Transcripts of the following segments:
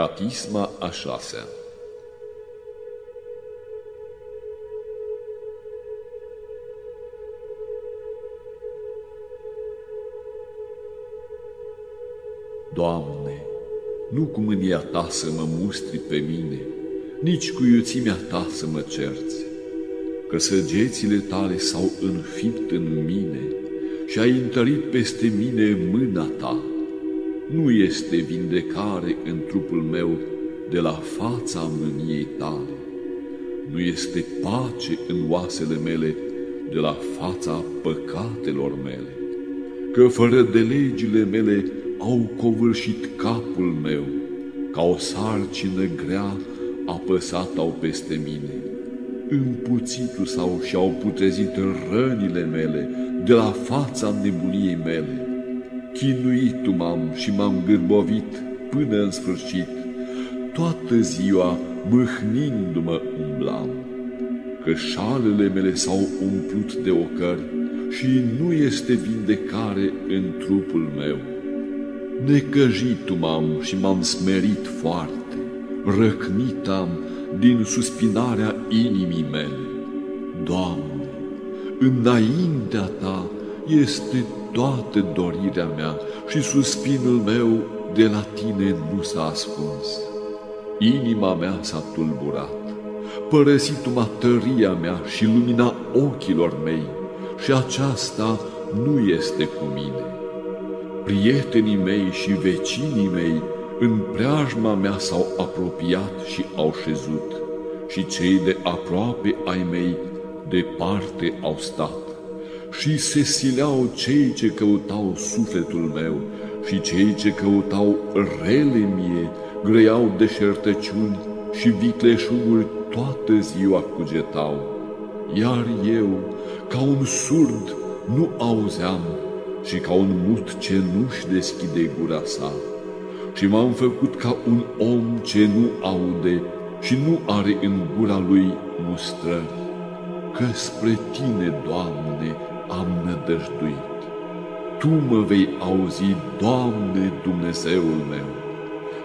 Catisma a șasea Doamne, nu cu mânia Ta să mă mustri pe mine, nici cu iuțimea Ta să mă cerți, că săgețile Tale s-au înfipt în mine și ai întărit peste mine mâna Ta nu este vindecare în trupul meu de la fața mâniei tale. Nu este pace în oasele mele de la fața păcatelor mele. Că fără de legile mele au covârșit capul meu, ca o sarcină grea apăsat au peste mine. Împuțitul sau și-au putrezit rănile mele de la fața nebuniei mele Chinuit m-am și m-am gârbovit până în sfârșit, toată ziua mâhnindu-mă umblam, că șalele mele s-au umplut de ocări și nu este vindecare în trupul meu. Necăjit m-am și m-am smerit foarte, răcnit am din suspinarea inimii mele. Doamne, înaintea Ta este toată dorirea mea și suspinul meu de la tine nu s-a ascuns. Inima mea s-a tulburat, părăsit-mă tăria mea și lumina ochilor mei și aceasta nu este cu mine. Prietenii mei și vecinii mei în preajma mea s-au apropiat și au șezut și cei de aproape ai mei departe au stat și se sileau cei ce căutau sufletul meu și cei ce căutau rele mie, grăiau deșertăciuni și vicleșuguri toată ziua cugetau. Iar eu, ca un surd, nu auzeam și ca un mut ce nu-și deschide gura sa. Și m-am făcut ca un om ce nu aude și nu are în gura lui mustrări. Că spre tine, Doamne, am nădăjduit. Tu mă vei auzi, Doamne Dumnezeul meu,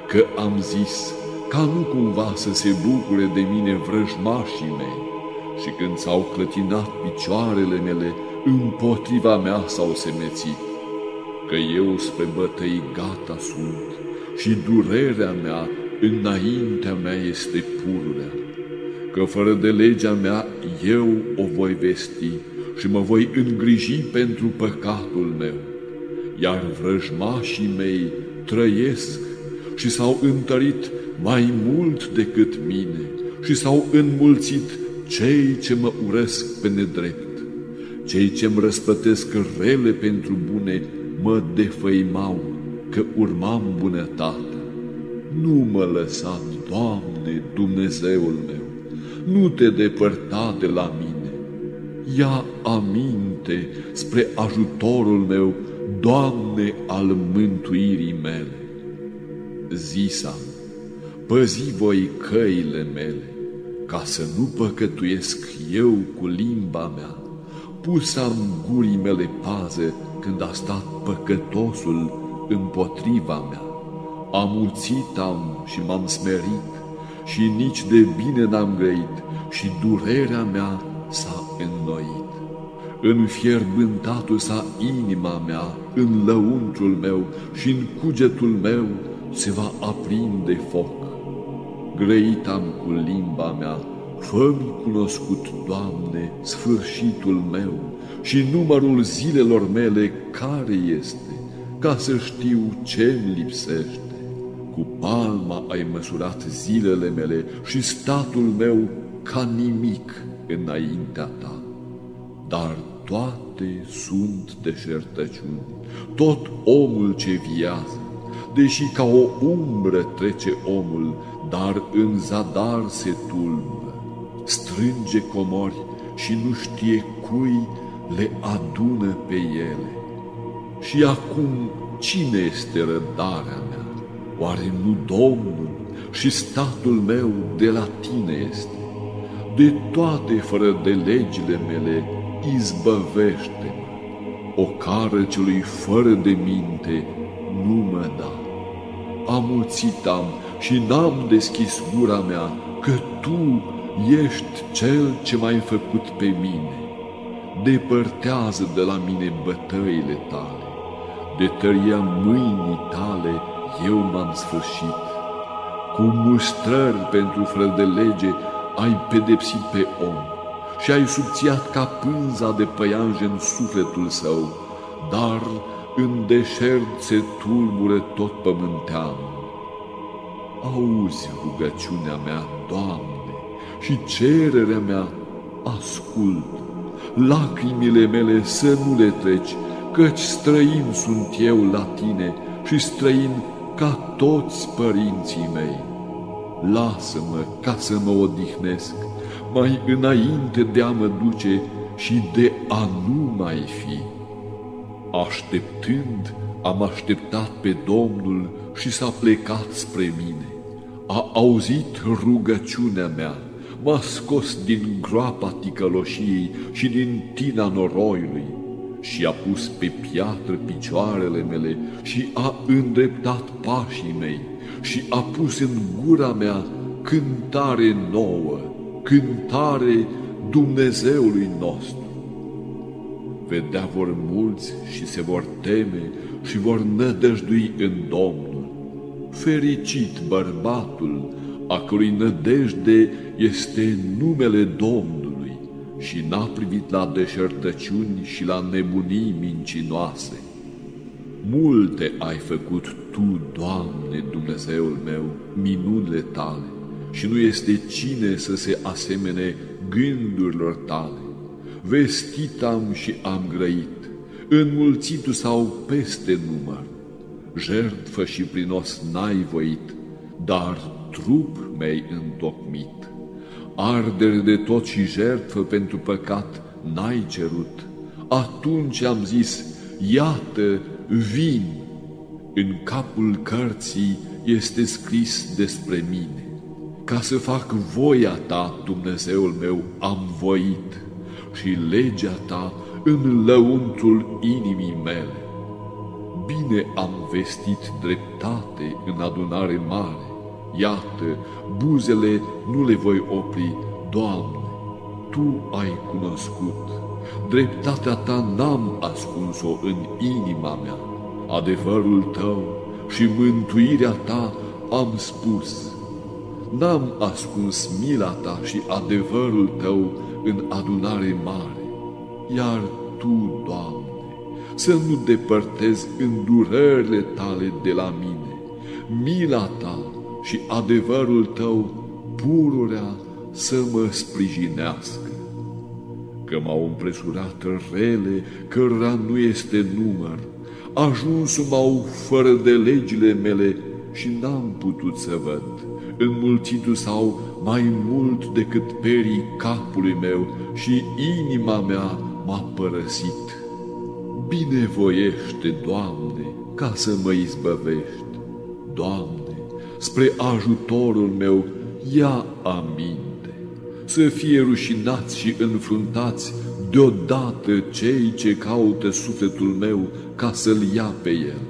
că am zis ca nu cumva să se bucure de mine vrăjmașii mei și când s-au clătinat picioarele mele, împotriva mea s-au semețit, că eu spre bătăi gata sunt și durerea mea înaintea mea este pururea, că fără de legea mea eu o voi vesti și mă voi îngriji pentru păcatul meu, iar vrăjmașii mei trăiesc și s-au întărit mai mult decât mine și s-au înmulțit cei ce mă urăsc pe nedrept. Cei ce îmi răspătesc rele pentru bune mă defăimau că urmam bunătate. Nu mă lăsa, Doamne, Dumnezeul meu, nu te depărta de la mine ia aminte spre ajutorul meu, Doamne al mântuirii mele. Zisam, păzi voi căile mele, ca să nu păcătuiesc eu cu limba mea. Pusam gurii mele pază când a stat păcătosul împotriva mea. Amuțit am și m-am smerit și nici de bine n-am grăit și durerea mea s-a înnoit. Înfierbântatul sa inima mea, în lăuntrul meu și în cugetul meu se va aprinde foc. Grăit am cu limba mea, fă-mi cunoscut, Doamne, sfârșitul meu și numărul zilelor mele care este, ca să știu ce-mi lipsește. Cu palma ai măsurat zilele mele și statul meu ca nimic înaintea ta, dar toate sunt deșertăciuni, tot omul ce viază, deși ca o umbră trece omul, dar în zadar se tulbură, strânge comori și nu știe cui le adună pe ele. Și acum cine este rădarea mea? Oare nu Domnul și statul meu de la tine este? De toate fără de legile mele, izbăvește-mă. O cară celui fără de minte nu mă da. Amuțit am și n-am deschis gura mea, că Tu ești Cel ce m-ai făcut pe mine. Depărtează de la mine bătăile Tale, de tăria mâinii Tale eu m-am sfârșit. Cu mustrări pentru fără de lege ai pedepsit pe om și ai subțiat ca pânza de păianjen sufletul său, dar în deșert se tulbure tot pământeanul. Auzi rugăciunea mea, Doamne, și cererea mea, ascult. Lacrimile mele să nu le treci, căci străin sunt eu la tine și străin ca toți părinții mei. Lasă-mă ca să mă odihnesc, mai înainte de a mă duce și de a nu mai fi. Așteptând, am așteptat pe Domnul și s-a plecat spre mine. A auzit rugăciunea mea, m-a scos din groapa ticăloșiei și din tina noroiului și a pus pe piatră picioarele mele și a îndreptat pașii mei și a pus în gura mea cântare nouă, cântare Dumnezeului nostru. Vedea vor mulți și se vor teme și vor nădăjdui în Domnul. Fericit bărbatul, a cărui nădejde este numele Domnului și n-a privit la deșertăciuni și la nebunii mincinoase. Multe ai făcut Tu, Doamne, Dumnezeul meu, minunile Tale, și nu este cine să se asemene gândurilor Tale. Vestit am și am grăit, înmulțitu sau peste număr. Jertfă și prinos n-ai voit, dar trup mi-ai întocmit. Ardere de tot și jertfă pentru păcat n-ai cerut. Atunci am zis, iată, vin. În capul cărții este scris despre mine. Ca să fac voia ta, Dumnezeul meu, am voit și legea ta în lăuntul inimii mele. Bine am vestit dreptate în adunare mare, iată, buzele nu le voi opri, Doamne, Tu ai cunoscut, dreptatea Ta n-am ascuns-o în inima mea, adevărul Tău și mântuirea Ta am spus, n-am ascuns mila Ta și adevărul Tău în adunare mare, iar Tu, Doamne, să nu depărtezi îndurările Tale de la mine, mila Ta și adevărul Tău pururea să mă sprijinească. Că m-au împresurat rele, cărora nu este număr, ajuns m-au fără de legile mele și n-am putut să văd. Înmulțitu sau mai mult decât perii capului meu și inima mea m-a părăsit. Binevoiește, Doamne, ca să mă izbăvești. Doamne, spre ajutorul meu, ia aminte. Să fie rușinați și înfruntați deodată cei ce caută sufletul meu ca să-l ia pe el.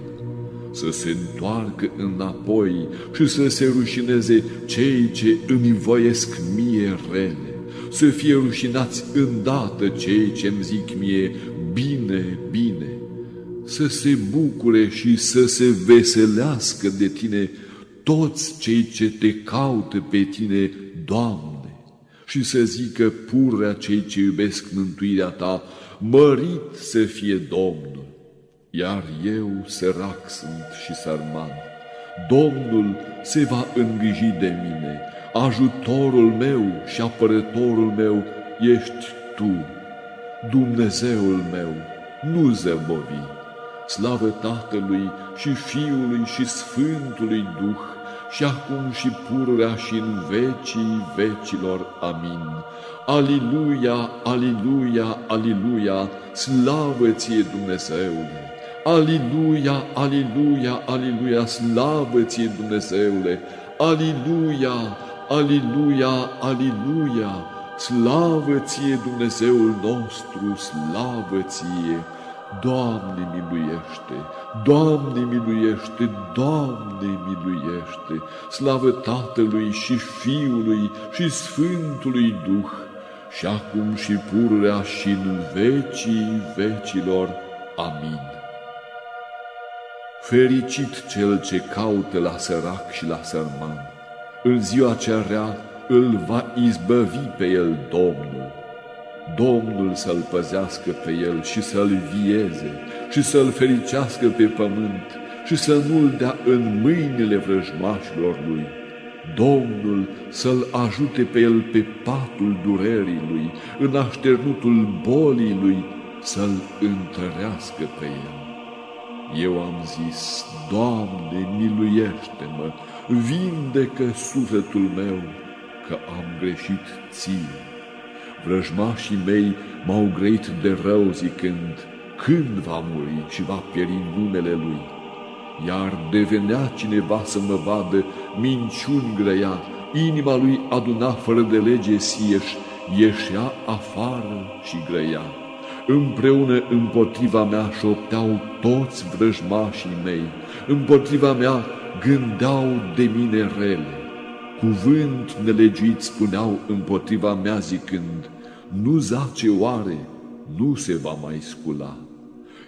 Să se întoarcă înapoi și să se rușineze cei ce îmi voiesc mie rele, să fie rușinați îndată cei ce îmi zic mie bine, bine, să se bucure și să se veselească de tine toți cei ce te caută pe tine, Doamne, și să zică purrea cei ce iubesc mântuirea ta, mărit să fie Domnul iar eu sărac sunt și sărman. Domnul se va îngriji de mine, ajutorul meu și apărătorul meu ești Tu, Dumnezeul meu, nu zăbovi. Slavă Tatălui și Fiului și Sfântului Duh, și acum și pururea și în vecii vecilor. Amin. Aliluia, aliluia, aliluia, slavă ție Dumnezeule! Aliluia, aliluia, aliluia, slavă ție Dumnezeule! Aliluia, aliluia, aliluia, slavă ție Dumnezeul nostru, slavă ție! Doamne miluiește, Doamne miluiește, Doamne miluiește, slavă Tatălui și Fiului și Sfântului Duh, și acum și pururea și în vecii vecilor. Amin. Fericit cel ce caută la sărac și la sărman, în ziua cea rea îl va izbăvi pe el Domnul. Domnul să-l păzească pe el și să-l vieze și să-l fericească pe pământ și să nu-l dea în mâinile vrăjmașilor lui. Domnul să-l ajute pe el pe patul durerii lui, în așternutul bolii lui, să-l întărească pe el. Eu am zis, Doamne, miluiește-mă, vindecă sufletul meu, că am greșit ție. Vrăjmașii mei m-au greit de rău zicând, când va muri și va pieri numele lui. Iar devenea cineva să mă vadă, minciuni grăia, inima lui aduna fără de lege sieș, ieșea afară și grăia. Împreună împotriva mea șopteau toți vrăjmașii mei, împotriva mea gândeau de mine rele. Cuvânt nelegiuit spuneau împotriva mea zicând, nu zace oare, nu se va mai scula.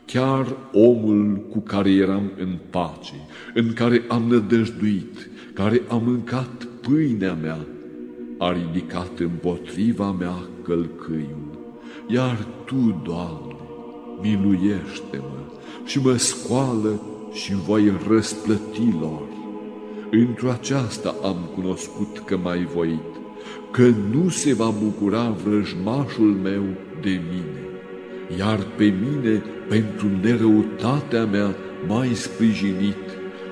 Chiar omul cu care eram în pace, în care am nădăjduit, care a mâncat pâinea mea, a ridicat împotriva mea călcâiul. Iar Tu, Doamne, miluiește-mă și mă scoală și voi răsplăti lor. Într-o aceasta am cunoscut că m-ai voit, că nu se va bucura vrăjmașul meu de mine, iar pe mine, pentru nerăutatea mea, m-ai sprijinit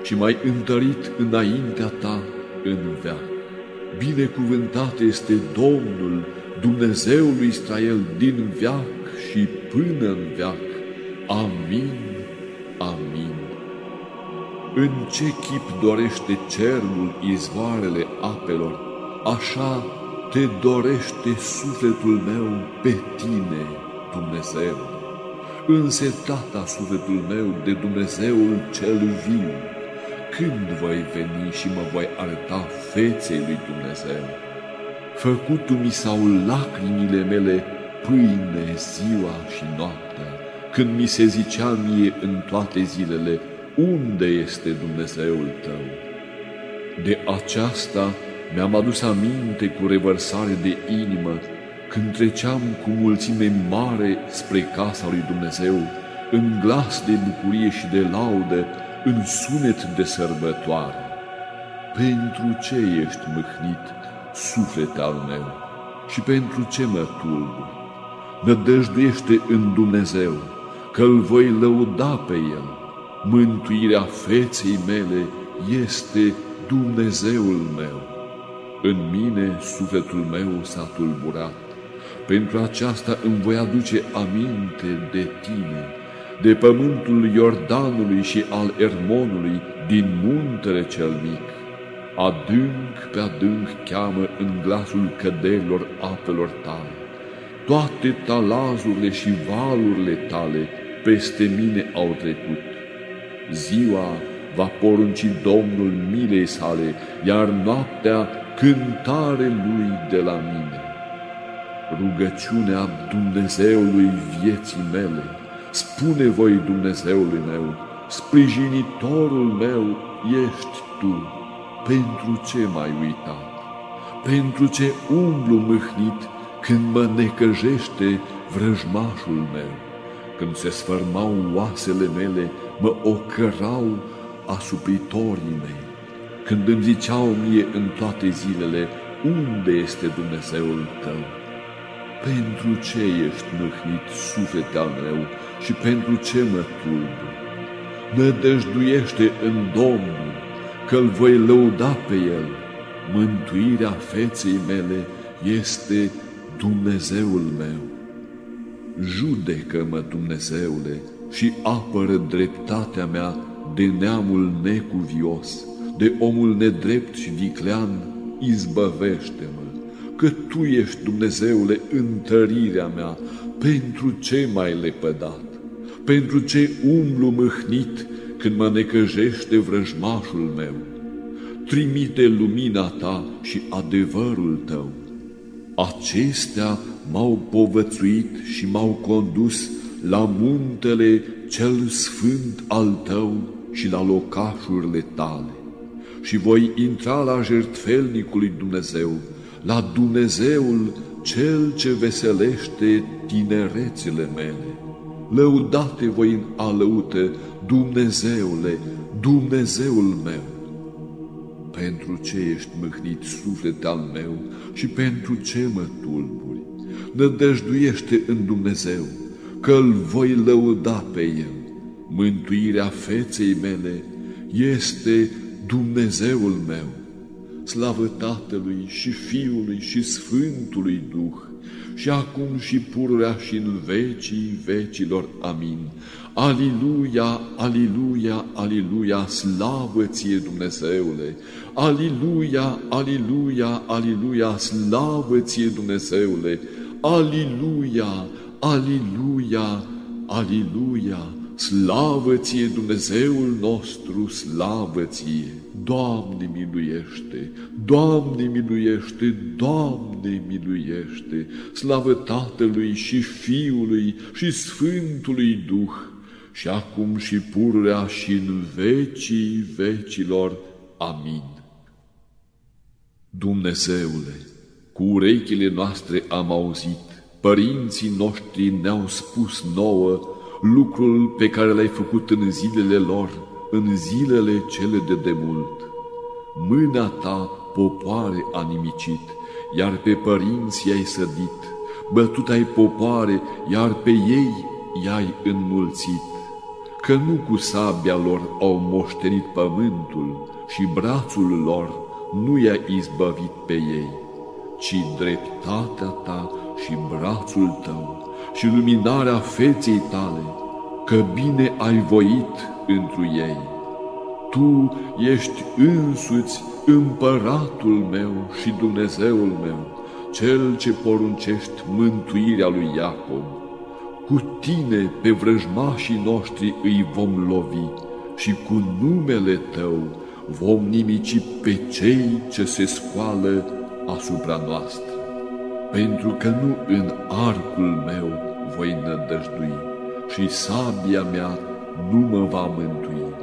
și m-ai întărit înaintea ta în veac. Binecuvântat este Domnul, Dumnezeul lui Israel, din veac și până în veac. Amin, amin. În ce chip dorește cerul izvoarele apelor, așa te dorește sufletul meu pe tine, Dumnezeu. Însetata sufletul meu de Dumnezeul cel viu, când voi veni și mă voi arăta feței lui Dumnezeu? Făcut mi s-au lacrimile mele pâine ziua și noaptea, când mi se zicea mie în toate zilele, unde este Dumnezeul tău? De aceasta mi-am adus aminte cu revărsare de inimă când treceam cu mulțime mare spre casa lui Dumnezeu, în glas de bucurie și de laudă, în sunet de sărbătoare. Pentru ce ești mâhnit, suflet al meu, și pentru ce mă tulbu? Nădăjduiește în Dumnezeu, că-L voi lăuda pe El. Mântuirea feței mele este Dumnezeul meu. În mine sufletul meu s-a tulburat. Pentru aceasta îmi voi aduce aminte de tine, de pământul Iordanului și al Ermonului, din muntele cel mic. Adânc pe adânc cheamă în glasul căderilor apelor tale. Toate talazurile și valurile tale peste mine au trecut. Ziua va porunci Domnul milei sale, iar noaptea cântare lui de la mine. Rugăciunea Dumnezeului vieții mele, spune voi Dumnezeului meu, sprijinitorul meu ești Tu, pentru ce m-ai uitat? Pentru ce umblu mâhnit când mă necăjește vrăjmașul meu? Când se sfărmau oasele mele, mă ocărau asupritorii mei când îmi ziceau mie în toate zilele, unde este Dumnezeul tău? Pentru ce ești mâhnit, suflete al meu, și pentru ce mă tulbu? Nădăjduiește în Domnul, că-L voi lăuda pe El. Mântuirea feței mele este Dumnezeul meu. Judecă-mă, Dumnezeule, și apără dreptatea mea de neamul necuvios de omul nedrept și viclean, izbăvește-mă, că Tu ești, Dumnezeule, întărirea mea, pentru ce mai lepădat? pentru ce umblu mâhnit când mă necăjește vrăjmașul meu. Trimite lumina ta și adevărul tău. Acestea m-au povățuit și m-au condus la muntele cel sfânt al tău și la locașurile tale. Și voi intra la jertfelnicul lui Dumnezeu, la Dumnezeul cel ce veselește tinerețile mele. Lăudate voi în alăută, Dumnezeule, Dumnezeul meu. Pentru ce ești mâhnit suflet al meu și pentru ce mă tulburi? Nădăjduiește în Dumnezeu, că îl voi lăuda pe El. Mântuirea feței mele este Dumnezeul meu. Slavă Tatălui și Fiului și Sfântului Duh, și acum și pururea și în vecii vecilor. Amin. Aliluia, aliluia, aliluia, slavă ție Dumnezeule! Aliluia, aliluia, aliluia, slavă ție Dumnezeule! Aliluia, aliluia, aliluia, slavă ție Dumnezeul nostru, slavă ție! Doamne miluiește, Doamne miluiește, Doamne miluiește, slavă Tatălui și Fiului și Sfântului Duh, și acum și pururea și în vecii vecilor. Amin. Dumnezeule, cu urechile noastre am auzit, părinții noștri ne-au spus nouă lucrul pe care l-ai făcut în zilele lor, în zilele cele de demult. Mâna ta popoare a nimicit, iar pe părinți i-ai sădit, bătut ai popoare, iar pe ei i-ai înmulțit. Că nu cu sabia lor au moștenit pământul și brațul lor nu i-a izbăvit pe ei, ci dreptatea ta și brațul tău și luminarea feței tale, că bine ai voit întru ei. Tu ești însuți împăratul meu și Dumnezeul meu, cel ce poruncești mântuirea lui Iacob cu tine pe vrăjmașii noștri îi vom lovi și cu numele tău vom nimici pe cei ce se scoală asupra noastră. Pentru că nu în arcul meu voi nădăjdui și sabia mea nu mă va mântui,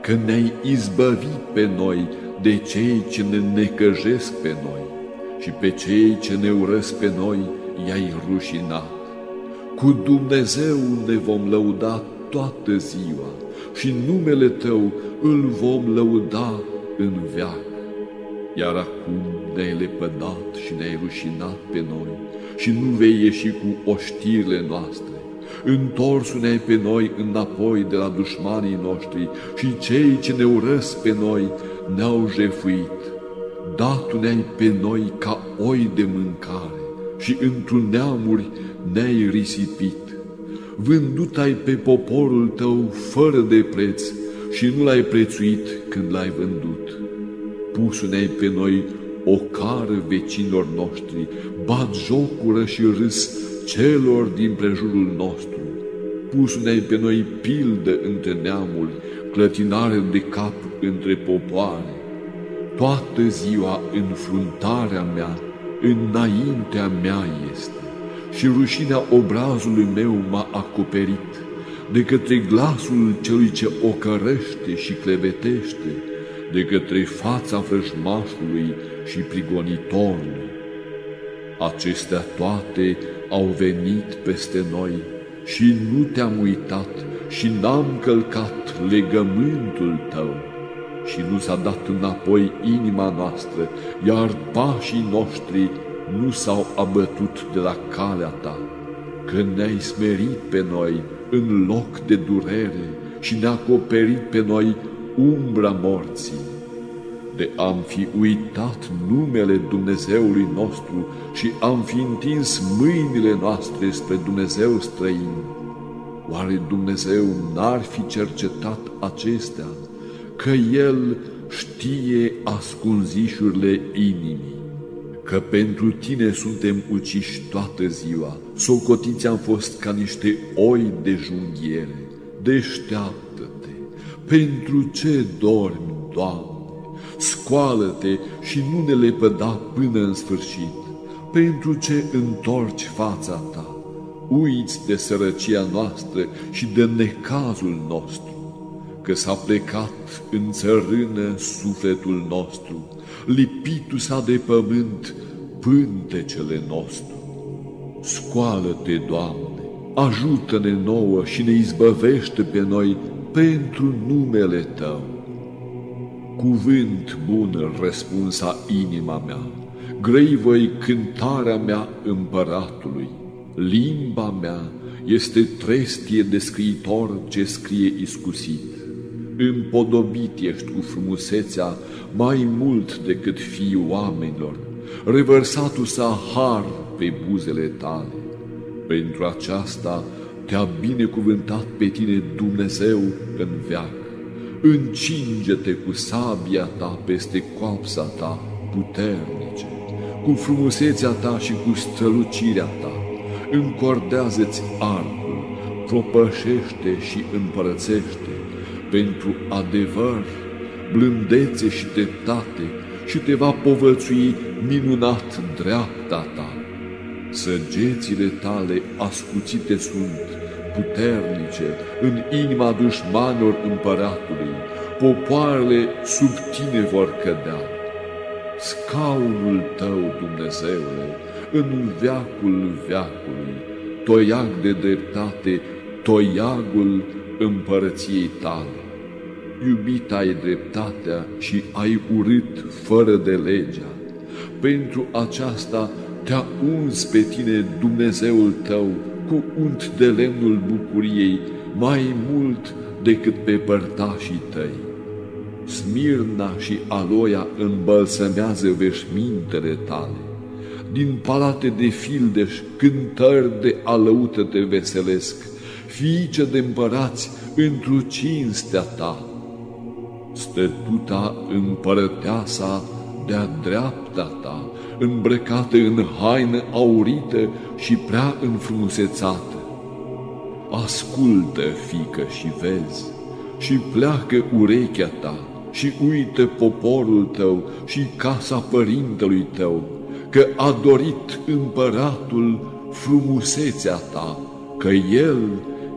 că ne-ai izbăvit pe noi de cei ce ne necăjesc pe noi și pe cei ce ne urăsc pe noi i-ai rușinat cu Dumnezeu ne vom lăuda toată ziua și numele Tău îl vom lăuda în veac. Iar acum ne-ai lepădat și ne-ai rușinat pe noi și nu vei ieși cu oștirile noastre. Întorsu-ne pe noi înapoi de la dușmanii noștri și cei ce ne urăsc pe noi ne-au jefuit. Datu-ne pe noi ca oi de mâncare și într-un neamuri ne-ai risipit. Vândut ai pe poporul tău fără de preț și nu l-ai prețuit când l-ai vândut. Pusu ne pe noi o cară vecinilor noștri, bat jocură și râs celor din prejurul nostru. Pusu ne pe noi pildă între neamuri, clătinare de cap între popoare. Toată ziua înfruntarea mea înaintea mea este și rușinea obrazului meu m-a acoperit de către glasul celui ce o cărește și clevetește, de către fața vrăjmașului și prigonitorului. Acestea toate au venit peste noi și nu te-am uitat și n-am călcat legământul tău și nu s-a dat înapoi inima noastră, iar pașii noștri nu s-au abătut de la calea ta, că ne-ai smerit pe noi în loc de durere și ne-a acoperit pe noi umbra morții. De am fi uitat numele Dumnezeului nostru și am fi întins mâinile noastre spre Dumnezeu străin, oare Dumnezeu n-ar fi cercetat acestea, că El știe ascunzișurile inimii? că pentru tine suntem uciși toată ziua, socotiți am fost ca niște oi de junghiere, deșteaptă-te, pentru ce dormi, Doamne? Scoală-te și nu ne lepăda până în sfârșit, pentru ce întorci fața ta, uiți de sărăcia noastră și de necazul nostru, că s-a plecat în țărână sufletul nostru, lipitu s-a de pământ pântecele nostru. Scoală-te, Doamne, ajută-ne nouă și ne izbăvește pe noi pentru numele Tău. Cuvânt bun răspunsa inima mea, grei voi cântarea mea împăratului. Limba mea este trestie de scriitor ce scrie iscusit. Împodobit ești cu frumusețea mai mult decât fiii oamenilor, revărsatul s-a har pe buzele tale. Pentru aceasta te-a binecuvântat pe tine Dumnezeu în veac. Încinge-te cu sabia ta peste coapsa ta puternice, cu frumusețea ta și cu strălucirea ta. Încordează-ți arcul, propășește și împărățește pentru adevăr, blândețe și dreptate și te va povățui minunat dreapta ta. Săgețile tale ascuțite sunt, puternice, în inima dușmanilor împăratului, popoarele sub tine vor cădea. Scaunul tău, Dumnezeule, în veacul veacului, toiag de dreptate, toiagul împărăției tale. Iubit ai dreptatea și ai urât fără de legea. Pentru aceasta te-a uns pe tine Dumnezeul tău cu unt de lemnul bucuriei mai mult decât pe părtașii tăi. Smirna și aloia îmbălsămează veșmintele tale. Din palate de fildeș cântări de alăută te veselesc, fiice de împărați întru cinstea ta. Stătuta împărăteasa de-a dreapta ta, îmbrăcată în haină aurită și prea înfrumusețată. Ascultă, fică, și vezi, și pleacă urechea ta, și uită poporul tău și casa părintelui tău, că a dorit împăratul frumusețea ta, că el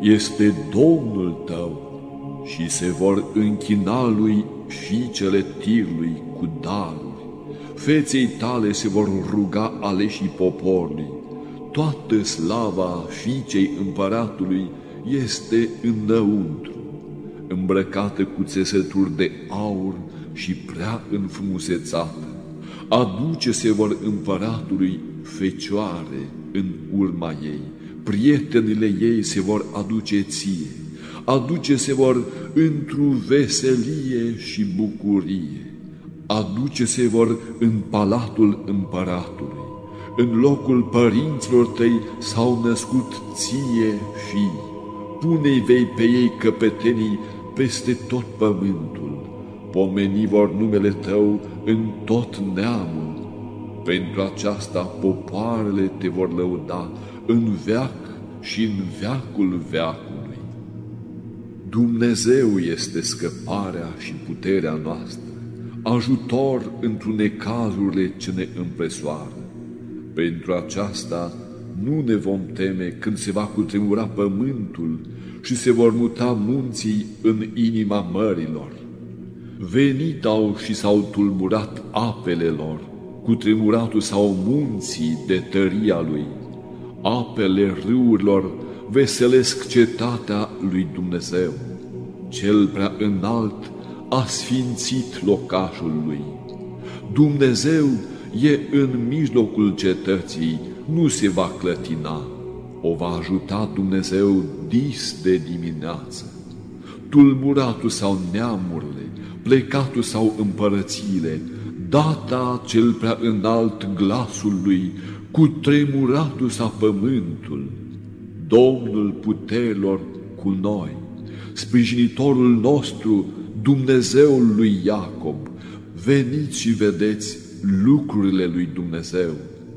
este Domnul tău și se vor închina lui fiicele tirului cu daruri. Feței tale se vor ruga aleșii poporului. Toată slava fiicei împăratului este înăuntru, îmbrăcată cu țesături de aur și prea înfrumusețată. Aduce-se vor împăratului fecioare în urma ei prietenile ei se vor aduce ție, aduce se vor într-o veselie și bucurie, aduce se vor în palatul împăratului, în locul părinților tăi s-au născut ție fii, pune-i vei pe ei căpetenii peste tot pământul, pomeni vor numele tău în tot neamul, pentru aceasta popoarele te vor lăuda în veac și în veacul veacului. Dumnezeu este scăparea și puterea noastră, ajutor într-un necazurile ce ne împresoară. Pentru aceasta nu ne vom teme când se va cutremura pământul și se vor muta munții în inima mărilor. Venit au și s-au tulburat apele lor, cutremuratul sau munții de tăria lui, apele râurilor veselesc cetatea lui Dumnezeu. Cel prea înalt a sfințit locașul lui. Dumnezeu e în mijlocul cetății, nu se va clătina. O va ajuta Dumnezeu dis de dimineață. Tulburatul sau neamurile, plecatul sau împărățiile, data cel prea înalt glasul lui, cu tremuratul sa pământul, Domnul puterilor cu noi, sprijinitorul nostru, Dumnezeul lui Iacob, veniți și vedeți lucrurile lui Dumnezeu,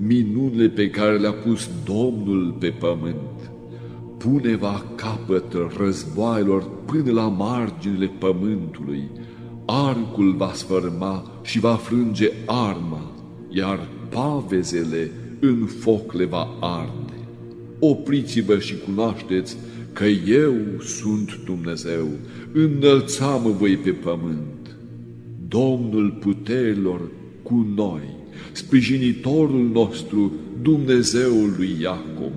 minunile pe care le-a pus Domnul pe pământ. Pune va capăt războaielor până la marginile pământului, arcul va sfărma și va frânge arma, iar pavezele în foc le va arde. Opriți-vă și cunoașteți că eu sunt Dumnezeu, înălțam voi pe pământ. Domnul puterilor cu noi, sprijinitorul nostru, Dumnezeul lui Iacob,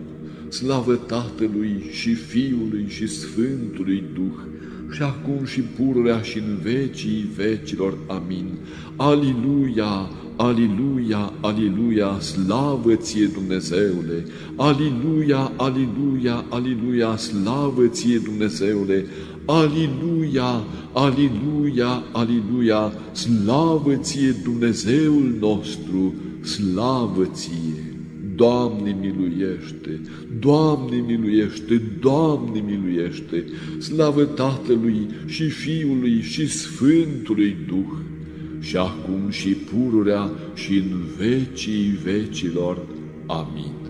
slavă Tatălui și Fiului și Sfântului Duh, și acum și pururea și în vecii vecilor. Amin. Aliluia, aliluia, aliluia, slavă ție Dumnezeule! Aliluia, aliluia, aliluia, slavă ție Dumnezeule! Aliluia, aliluia, aliluia, slavă ție Dumnezeul nostru, slavă ție! Doamne miluiește, Doamne miluiește, Doamne miluiește, slavă Tatălui și Fiului și Sfântului Duh, și acum și pururea și în vecii vecilor. Amin.